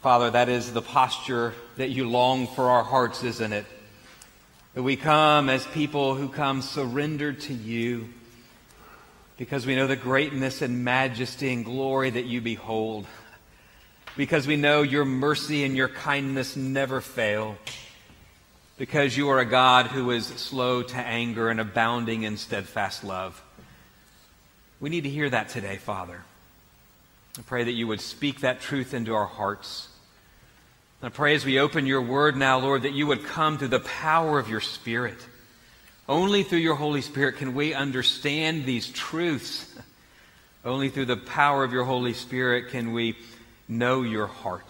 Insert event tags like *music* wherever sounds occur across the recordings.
Father, that is the posture that you long for our hearts, isn't it? That we come as people who come surrendered to you because we know the greatness and majesty and glory that you behold. Because we know your mercy and your kindness never fail. Because you are a God who is slow to anger and abounding in steadfast love. We need to hear that today, Father. I pray that you would speak that truth into our hearts. I pray as we open your word now, Lord, that you would come through the power of your Spirit. Only through your Holy Spirit can we understand these truths. Only through the power of your Holy Spirit can we know your heart.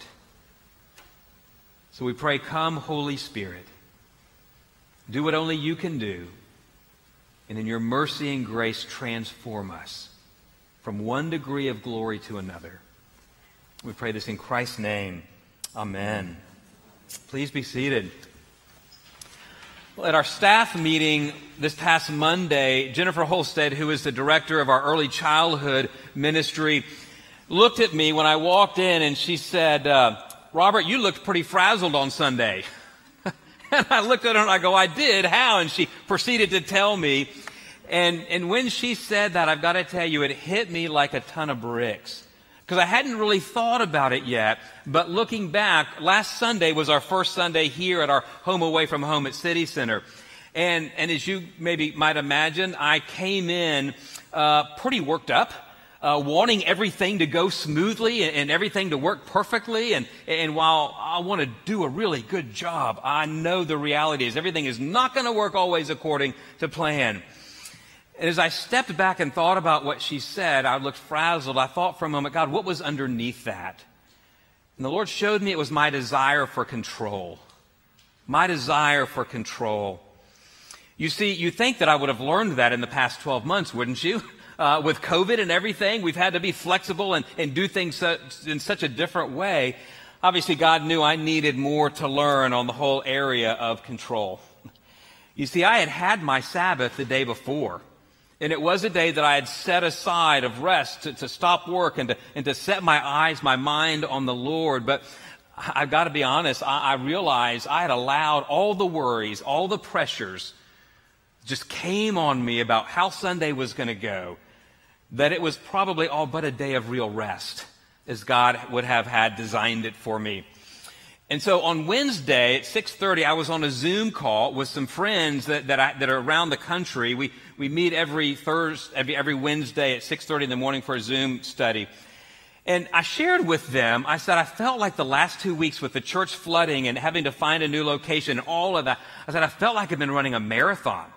So we pray, come, Holy Spirit. Do what only you can do. And in your mercy and grace, transform us from one degree of glory to another. We pray this in Christ's name. Amen. Please be seated. Well, at our staff meeting this past Monday, Jennifer Holstead, who is the director of our early childhood ministry, looked at me when I walked in and she said, uh, Robert, you looked pretty frazzled on Sunday. *laughs* and I looked at her and I go, I did. How? And she proceeded to tell me. And, and when she said that, I've got to tell you, it hit me like a ton of bricks because I hadn't really thought about it yet. But looking back, last Sunday was our first Sunday here at our home away from home at City Center. And, and as you maybe might imagine, I came in uh, pretty worked up. Uh, wanting everything to go smoothly and, and, everything to work perfectly. And, and while I want to do a really good job, I know the reality is everything is not going to work always according to plan. And as I stepped back and thought about what she said, I looked frazzled. I thought for a moment, God, what was underneath that? And the Lord showed me it was my desire for control. My desire for control. You see, you think that I would have learned that in the past 12 months, wouldn't you? *laughs* Uh, with COVID and everything, we've had to be flexible and, and do things in such a different way. Obviously, God knew I needed more to learn on the whole area of control. You see, I had had my Sabbath the day before. And it was a day that I had set aside of rest to, to stop work and to, and to set my eyes, my mind on the Lord. But I've got to be honest, I, I realized I had allowed all the worries, all the pressures just came on me about how Sunday was going to go, that it was probably all but a day of real rest as God would have had designed it for me. And so on Wednesday at 6:30, I was on a Zoom call with some friends that, that, I, that are around the country. We, we meet every Thursday, every, every Wednesday at 6:30 in the morning for a Zoom study. And I shared with them, I said, I felt like the last two weeks with the church flooding and having to find a new location and all of that, I said, I felt like I've been running a marathon.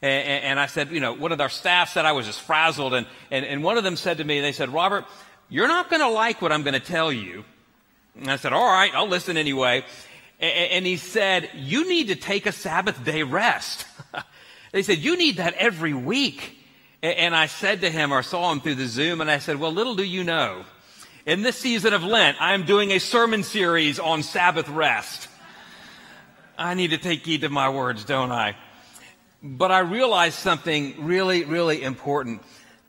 And, and, I said, you know, one of our staff said I was just frazzled. And, and, and one of them said to me, they said, Robert, you're not going to like what I'm going to tell you. And I said, all right, I'll listen anyway. And he said, you need to take a Sabbath day rest. *laughs* they said, you need that every week. And I said to him, or saw him through the Zoom, and I said, well, little do you know, in this season of Lent, I am doing a sermon series on Sabbath rest. I need to take heed to my words, don't I? But I realized something really, really important.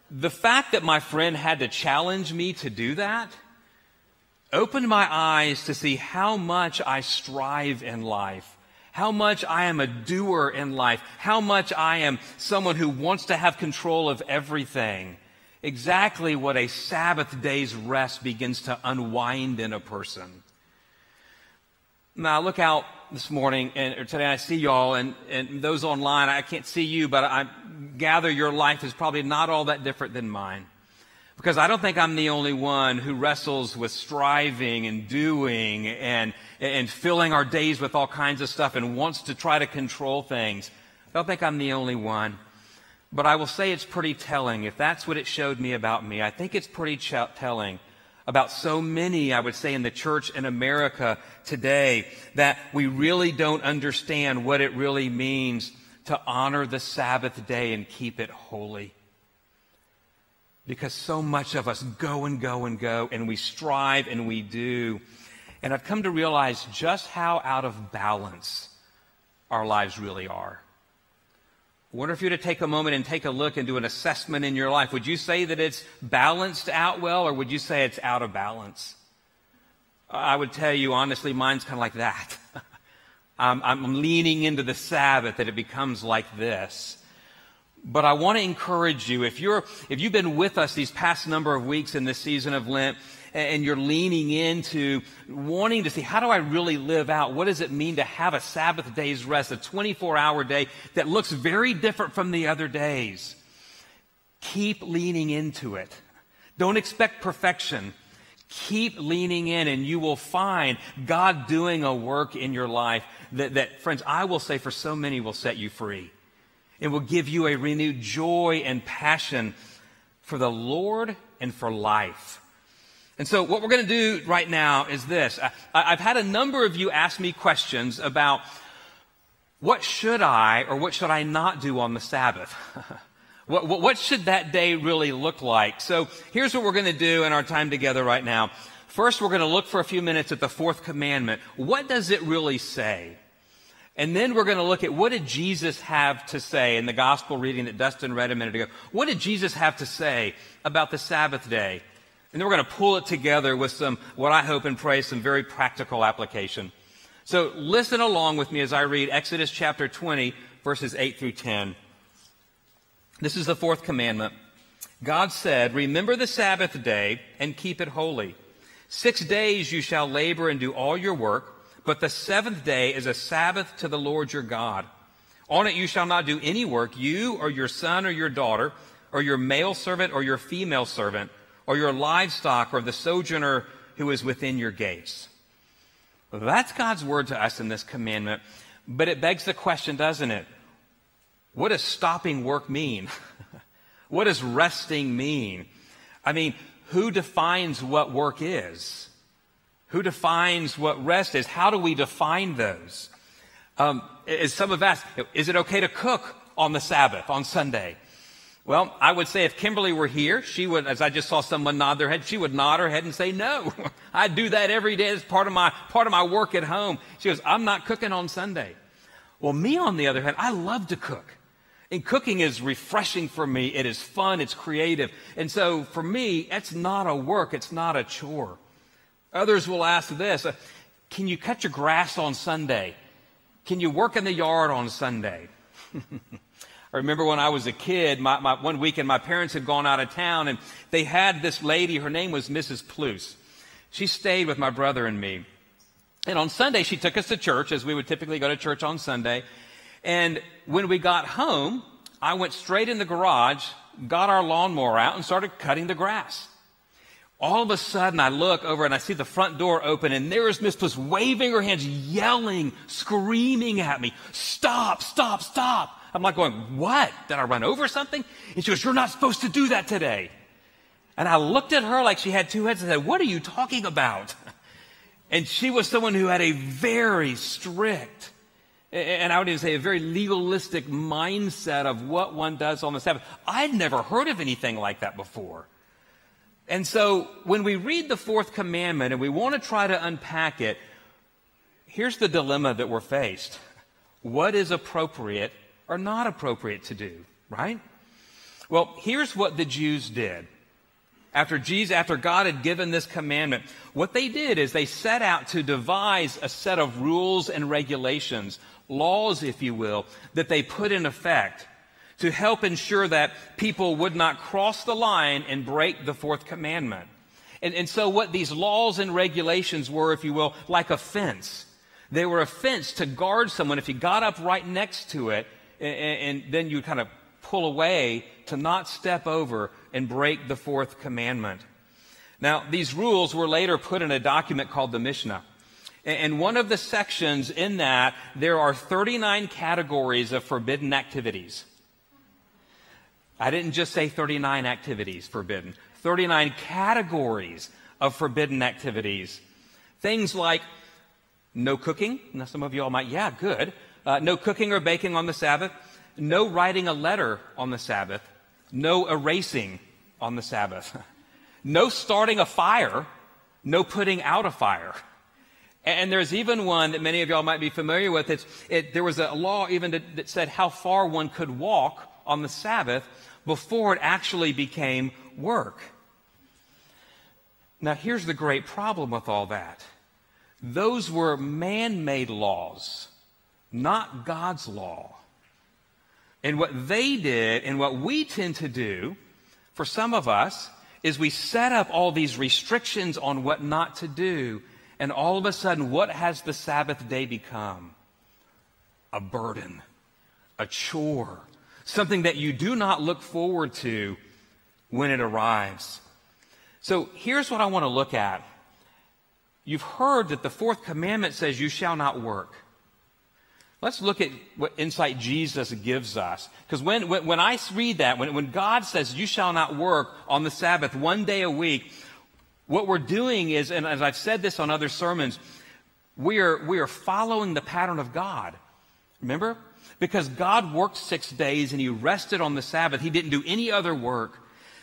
The fact that my friend had to challenge me to do that opened my eyes to see how much I strive in life, how much I am a doer in life, how much I am someone who wants to have control of everything. Exactly what a Sabbath day's rest begins to unwind in a person. Now, I look out this morning and or today I see y'all and, and those online, I can't see you, but I gather your life is probably not all that different than mine. Because I don't think I'm the only one who wrestles with striving and doing and, and filling our days with all kinds of stuff and wants to try to control things. I don't think I'm the only one. But I will say it's pretty telling. If that's what it showed me about me, I think it's pretty ch- telling about so many, I would say, in the church in America today that we really don't understand what it really means to honor the Sabbath day and keep it holy because so much of us go and go and go and we strive and we do. And I've come to realize just how out of balance our lives really are. I wonder if you were to take a moment and take a look and do an assessment in your life. Would you say that it's balanced out well or would you say it's out of balance? I would tell you honestly, mine's kind of like that. *laughs* I'm, I'm leaning into the Sabbath that it becomes like this. But I want to encourage you, if you're, if you've been with us these past number of weeks in this season of Lent, and you're leaning into wanting to see how do I really live out? What does it mean to have a Sabbath day's rest, a 24 hour day that looks very different from the other days? Keep leaning into it. Don't expect perfection. Keep leaning in and you will find God doing a work in your life that, that, friends, I will say for so many will set you free. It will give you a renewed joy and passion for the Lord and for life. And so what we're going to do right now is this. I, have had a number of you ask me questions about what should I or what should I not do on the Sabbath? *laughs* what, what, what should that day really look like? So here's what we're going to do in our time together right now. First, we're going to look for a few minutes at the fourth commandment. What does it really say? And then we're going to look at what did Jesus have to say in the gospel reading that Dustin read a minute ago. What did Jesus have to say about the Sabbath day? And then we're going to pull it together with some, what I hope and pray, some very practical application. So listen along with me as I read Exodus chapter 20, verses 8 through 10. This is the fourth commandment. God said, Remember the Sabbath day and keep it holy. Six days you shall labor and do all your work but the seventh day is a Sabbath to the Lord your God. On it you shall not do any work, you or your son or your daughter, or your male servant or your female servant, or your livestock or the sojourner who is within your gates. That's God's word to us in this commandment. But it begs the question, doesn't it? What does stopping work mean? *laughs* what does resting mean? I mean, who defines what work is? Who defines what rest is? How do we define those? Um, as some have asked, is it okay to cook on the Sabbath, on Sunday? Well, I would say if Kimberly were here, she would, as I just saw someone nod their head, she would nod her head and say, no, *laughs* I do that every day as part of my, part of my work at home. She goes, I'm not cooking on Sunday. Well, me on the other hand, I love to cook. And cooking is refreshing for me. It is fun. It's creative. And so for me, it's not a work. It's not a chore. Others will ask this uh, Can you cut your grass on Sunday? Can you work in the yard on Sunday? *laughs* I remember when I was a kid, my, my, one weekend, my parents had gone out of town and they had this lady, her name was Mrs. Pluce. She stayed with my brother and me. And on Sunday, she took us to church, as we would typically go to church on Sunday. And when we got home, I went straight in the garage, got our lawnmower out, and started cutting the grass. All of a sudden, I look over and I see the front door open, and there is Miss Puss waving her hands, yelling, screaming at me, Stop, stop, stop. I'm like going, What? Did I run over something? And she goes, You're not supposed to do that today. And I looked at her like she had two heads and said, What are you talking about? And she was someone who had a very strict, and I would even say a very legalistic mindset of what one does on the Sabbath. I'd never heard of anything like that before. And so when we read the fourth commandment and we want to try to unpack it, here's the dilemma that we're faced. What is appropriate or not appropriate to do, right? Well, here's what the Jews did. After Jesus, after God had given this commandment, what they did is they set out to devise a set of rules and regulations, laws, if you will, that they put in effect to help ensure that people would not cross the line and break the fourth commandment. And, and so, what these laws and regulations were, if you will, like a fence. They were a fence to guard someone if you got up right next to it, and, and then you kind of pull away to not step over and break the fourth commandment. Now, these rules were later put in a document called the Mishnah. And one of the sections in that, there are 39 categories of forbidden activities. I didn't just say 39 activities forbidden, 39 categories of forbidden activities. Things like no cooking. Now, some of you all might, yeah, good. Uh, no cooking or baking on the Sabbath. No writing a letter on the Sabbath. No erasing on the Sabbath. *laughs* no starting a fire. No putting out a fire. And there's even one that many of y'all might be familiar with. It, there was a law even that, that said how far one could walk on the Sabbath before it actually became work. Now, here's the great problem with all that those were man made laws, not God's law. And what they did, and what we tend to do, for some of us, is we set up all these restrictions on what not to do. And all of a sudden, what has the Sabbath day become? A burden, a chore, something that you do not look forward to when it arrives. So here's what I want to look at. You've heard that the fourth commandment says, You shall not work. Let's look at what insight Jesus gives us. Because when, when, when, I read that, when, when God says, You shall not work on the Sabbath one day a week, what we're doing is, and as I've said this on other sermons, we are, we are following the pattern of God. Remember? Because God worked six days and He rested on the Sabbath. He didn't do any other work.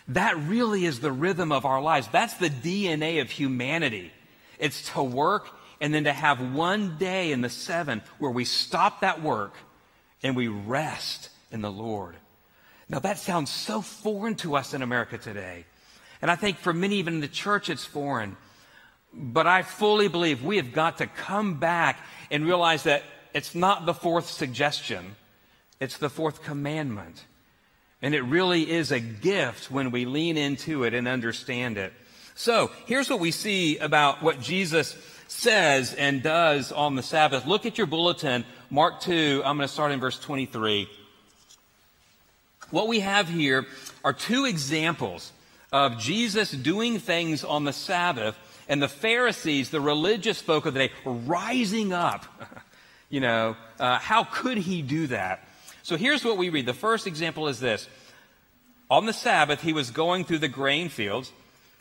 That really is the rhythm of our lives. That's the DNA of humanity. It's to work and then to have one day in the seven where we stop that work and we rest in the Lord. Now that sounds so foreign to us in America today. And I think for many, even in the church, it's foreign. But I fully believe we have got to come back and realize that it's not the fourth suggestion, it's the fourth commandment. And it really is a gift when we lean into it and understand it. So here's what we see about what Jesus says and does on the Sabbath. Look at your bulletin, Mark 2. I'm going to start in verse 23. What we have here are two examples of Jesus doing things on the Sabbath and the Pharisees, the religious folk of the day, rising up. *laughs* you know, uh, how could he do that? So here's what we read. The first example is this. On the Sabbath, he was going through the grain fields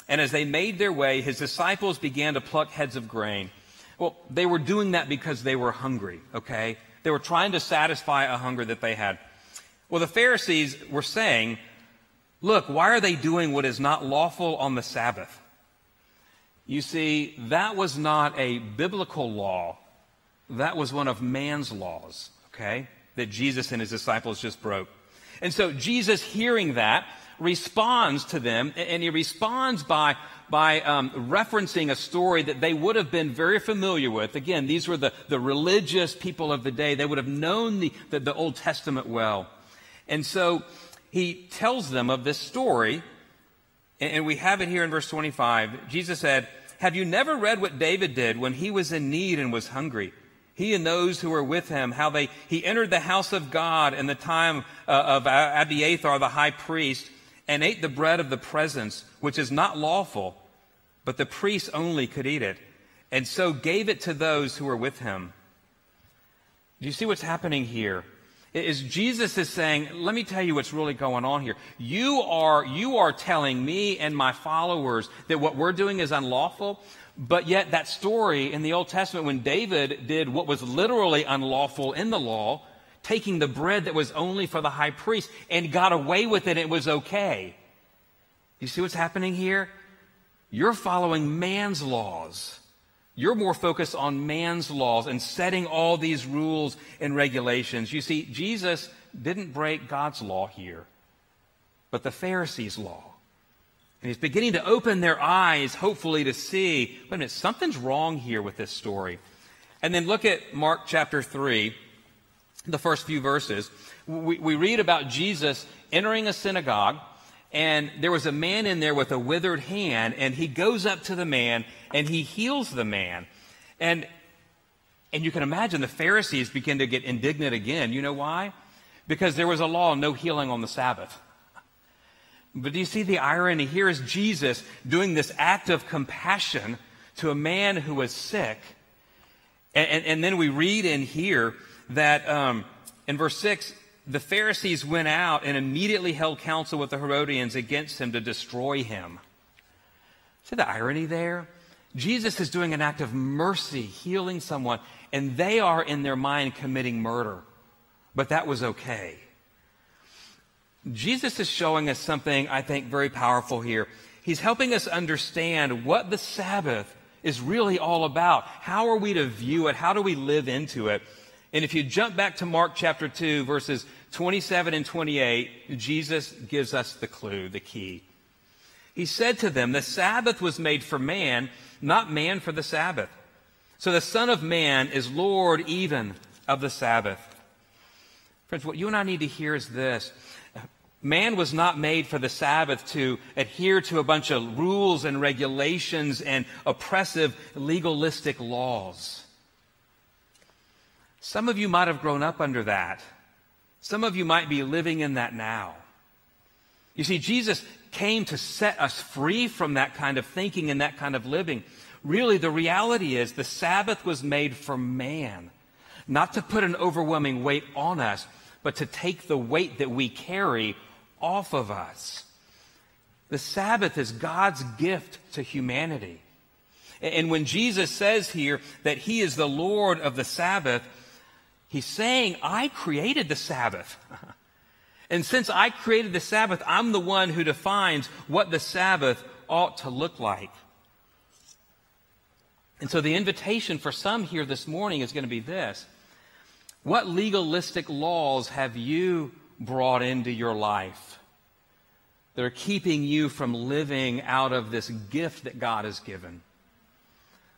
and as they made their way, his disciples began to pluck heads of grain. Well, they were doing that because they were hungry, okay? They were trying to satisfy a hunger that they had. Well, the Pharisees were saying, Look, why are they doing what is not lawful on the Sabbath? You see, that was not a biblical law. That was one of man's laws, okay? That Jesus and his disciples just broke. And so Jesus, hearing that, responds to them, and he responds by, by um, referencing a story that they would have been very familiar with. Again, these were the, the religious people of the day. They would have known the, the, the Old Testament well. And so he tells them of this story, and, and we have it here in verse 25. Jesus said, Have you never read what David did when he was in need and was hungry? He and those who were with him, how they, he entered the house of God in the time uh, of Abiathar, the high priest, and ate the bread of the presence, which is not lawful, but the priests only could eat it, and so gave it to those who were with him. Do you see what's happening here? Is Jesus is saying, let me tell you what's really going on here. You are, you are telling me and my followers that what we're doing is unlawful, but yet that story in the Old Testament when David did what was literally unlawful in the law, taking the bread that was only for the high priest and got away with it. It was okay. You see what's happening here? You're following man's laws. You're more focused on man's laws and setting all these rules and regulations. You see, Jesus didn't break God's law here, but the Pharisees' law. And he's beginning to open their eyes, hopefully, to see, wait a minute, something's wrong here with this story. And then look at Mark chapter 3 the first few verses, we, we read about Jesus entering a synagogue, and there was a man in there with a withered hand, and he goes up to the man and he heals the man. And and you can imagine the Pharisees begin to get indignant again. You know why? Because there was a law no healing on the Sabbath. But do you see the irony? Here is Jesus doing this act of compassion to a man who was sick. And, and, and then we read in here that um, in verse 6, the Pharisees went out and immediately held counsel with the Herodians against him to destroy him. See the irony there? Jesus is doing an act of mercy, healing someone, and they are in their mind committing murder. But that was okay. Jesus is showing us something I think very powerful here. He's helping us understand what the Sabbath is really all about. How are we to view it? How do we live into it? And if you jump back to Mark chapter 2, verses 27 and 28, Jesus gives us the clue, the key. He said to them, The Sabbath was made for man, not man for the Sabbath. So the Son of Man is Lord even of the Sabbath. Friends, what you and I need to hear is this. Man was not made for the Sabbath to adhere to a bunch of rules and regulations and oppressive legalistic laws. Some of you might have grown up under that. Some of you might be living in that now. You see, Jesus came to set us free from that kind of thinking and that kind of living. Really, the reality is the Sabbath was made for man, not to put an overwhelming weight on us, but to take the weight that we carry off of us. The Sabbath is God's gift to humanity. And when Jesus says here that he is the Lord of the Sabbath, he's saying, I created the Sabbath. *laughs* and since I created the Sabbath, I'm the one who defines what the Sabbath ought to look like. And so the invitation for some here this morning is going to be this. What legalistic laws have you brought into your life that are keeping you from living out of this gift that God has given?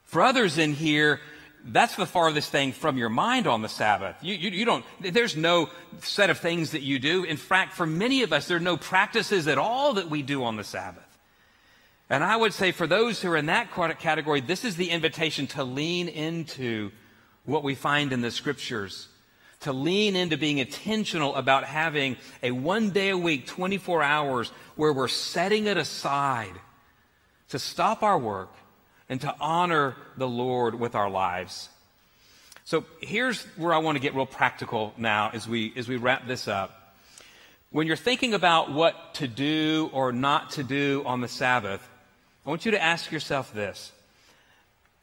For others in here, that's the farthest thing from your mind on the Sabbath. You, you, you, don't, there's no set of things that you do. In fact, for many of us, there are no practices at all that we do on the Sabbath. And I would say for those who are in that category, this is the invitation to lean into what we find in the scriptures to lean into being intentional about having a one day a week, 24 hours, where we're setting it aside to stop our work and to honor the Lord with our lives. So here's where I want to get real practical now as we, as we wrap this up. When you're thinking about what to do or not to do on the Sabbath, I want you to ask yourself this.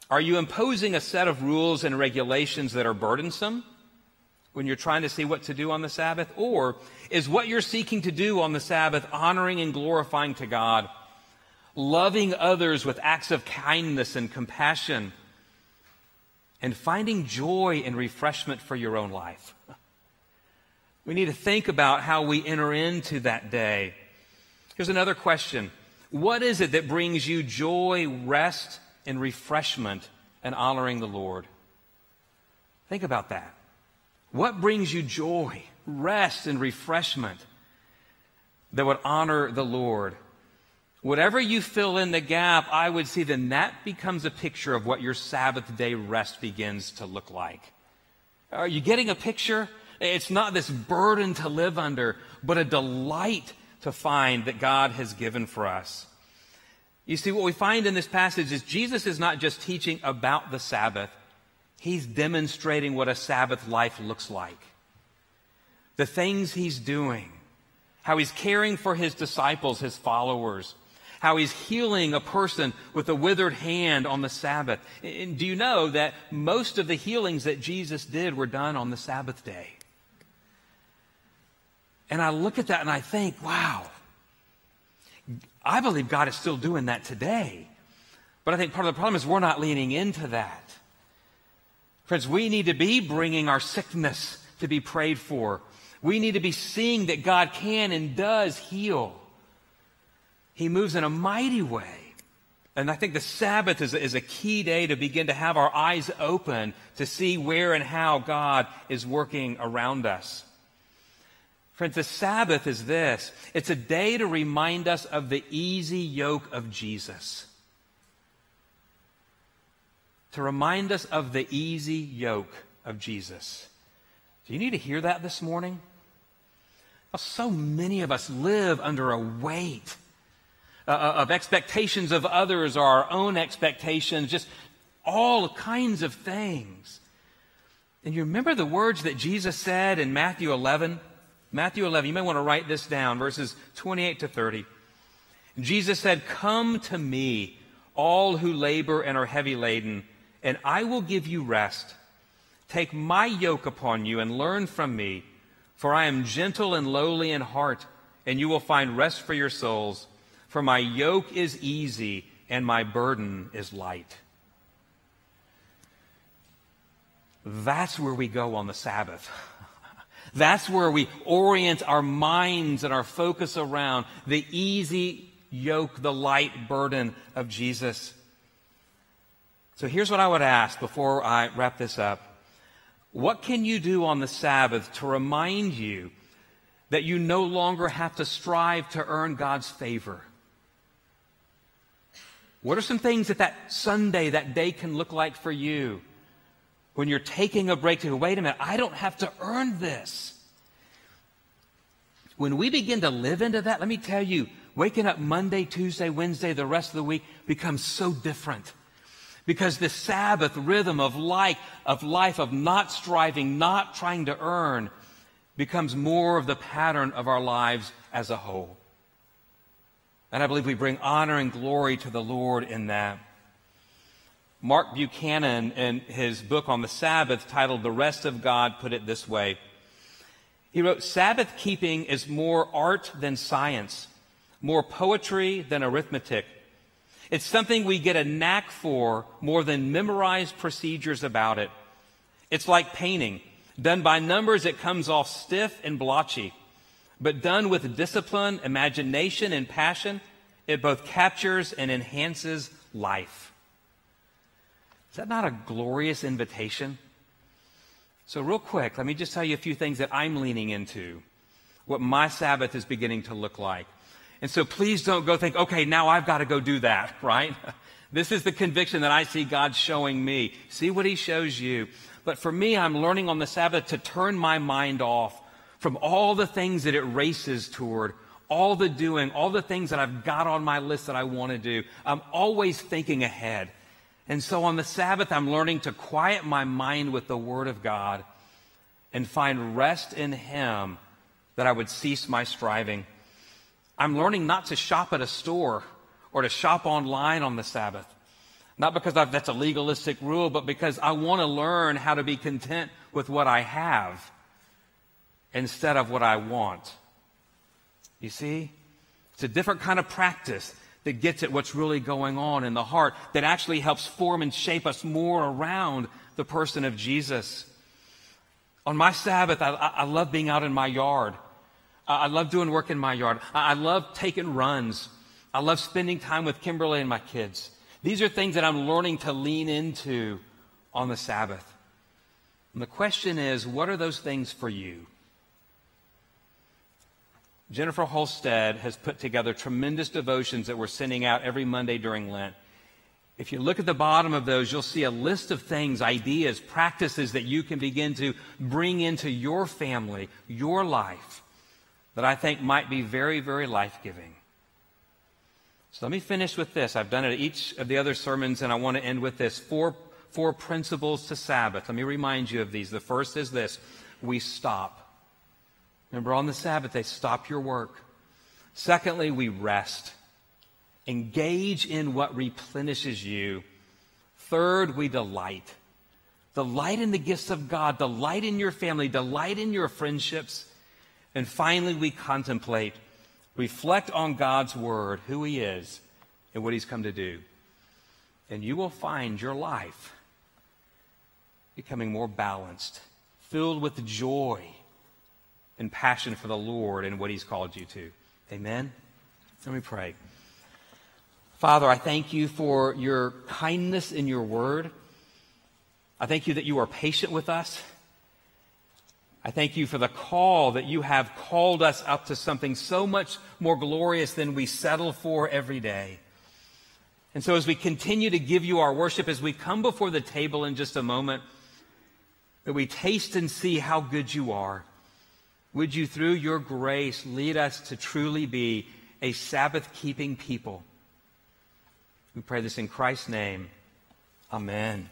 Are you imposing a set of rules and regulations that are burdensome? When you're trying to see what to do on the Sabbath? Or is what you're seeking to do on the Sabbath honoring and glorifying to God, loving others with acts of kindness and compassion, and finding joy and refreshment for your own life? We need to think about how we enter into that day. Here's another question What is it that brings you joy, rest, and refreshment and honoring the Lord? Think about that. What brings you joy, rest, and refreshment that would honor the Lord? Whatever you fill in the gap, I would see then that becomes a picture of what your Sabbath day rest begins to look like. Are you getting a picture? It's not this burden to live under, but a delight to find that God has given for us. You see, what we find in this passage is Jesus is not just teaching about the Sabbath, He's demonstrating what a Sabbath life looks like. The things he's doing, how he's caring for his disciples, his followers, how he's healing a person with a withered hand on the Sabbath. And do you know that most of the healings that Jesus did were done on the Sabbath day? And I look at that and I think, wow, I believe God is still doing that today. But I think part of the problem is we're not leaning into that. Friends, we need to be bringing our sickness to be prayed for. We need to be seeing that God can and does heal. He moves in a mighty way. And I think the Sabbath is, is a key day to begin to have our eyes open to see where and how God is working around us. Friends, the Sabbath is this. It's a day to remind us of the easy yoke of Jesus to remind us of the easy yoke of Jesus. Do you need to hear that this morning? So many of us live under a weight uh, uh, of expectations of others or our own expectations, just all kinds of things. And you remember the words that Jesus said in Matthew 11? Matthew 11, you may want to write this down, verses 28 to 30. Jesus said, Come to me, all who labor and are heavy laden and I will give you rest. Take my yoke upon you and learn from me, for I am gentle and lowly in heart, and you will find rest for your souls. For my yoke is easy and my burden is light. That's where we go on the Sabbath. *laughs* That's where we orient our minds and our focus around the easy yoke, the light burden of Jesus. So here's what I would ask before I wrap this up. What can you do on the Sabbath to remind you that you no longer have to strive to earn God's favor? What are some things that that Sunday, that day can look like for you when you're taking a break to go, wait a minute, I don't have to earn this. When we begin to live into that, let me tell you, waking up Monday, Tuesday, Wednesday, the rest of the week becomes so different. Because the Sabbath rhythm of life, of life, of not striving, not trying to earn, becomes more of the pattern of our lives as a whole. And I believe we bring honor and glory to the Lord in that. Mark Buchanan, in his book on the Sabbath titled The Rest of God, put it this way. He wrote, Sabbath keeping is more art than science, more poetry than arithmetic. It's something we get a knack for more than memorized procedures about it. It's like painting. Done by numbers, it comes off stiff and blotchy. But done with discipline, imagination, and passion, it both captures and enhances life. Is that not a glorious invitation? So, real quick, let me just tell you a few things that I'm leaning into, what my Sabbath is beginning to look like. And so, please don't go think, okay, now I've got to go do that, *laughs* right? This is the conviction that I see God showing me. See what He shows you. But for me, I'm learning on the Sabbath to turn my mind off from all the things that it races toward, all the doing, all the things that I've got on my list that I want to do. I'm always thinking ahead. And so on the Sabbath, I'm learning to quiet my mind with the Word of God and find rest in Him that I would cease my striving. I'm learning not to shop at a store or to shop online on the Sabbath. Not because I've, that's a legalistic rule, but because I want to learn how to be content with what I have instead of what I want. You see? It's a different kind of practice that gets at what's really going on in the heart, that actually helps form and shape us more around the person of Jesus. On my Sabbath, I, I love being out in my yard. I love doing work in my yard. I love taking runs. I love spending time with Kimberly and my kids. These are things that I'm learning to lean into on the Sabbath. And the question is, what are those things for you? Jennifer Holstead has put together tremendous devotions that we're sending out every Monday during Lent. If you look at the bottom of those, you'll see a list of things, ideas, practices that you can begin to bring into your family, your life, that I think might be very, very life giving. So let me finish with this. I've done it each of the other sermons, and I want to end with this four, four principles to Sabbath. Let me remind you of these. The first is this we stop. Remember, on the Sabbath, they stop your work. Secondly, we rest. Engage in what replenishes you. Third, we delight. Delight in the gifts of God. Delight in your family. Delight in your friendships. And finally, we contemplate. Reflect on God's word, who He is, and what He's come to do. And you will find your life becoming more balanced, filled with joy and passion for the Lord and what He's called you to. Amen? Let me pray. Father, I thank you for your kindness in your word. I thank you that you are patient with us. I thank you for the call that you have called us up to something so much more glorious than we settle for every day. And so, as we continue to give you our worship, as we come before the table in just a moment, that we taste and see how good you are. Would you, through your grace, lead us to truly be a Sabbath keeping people? We pray this in Christ's name. Amen.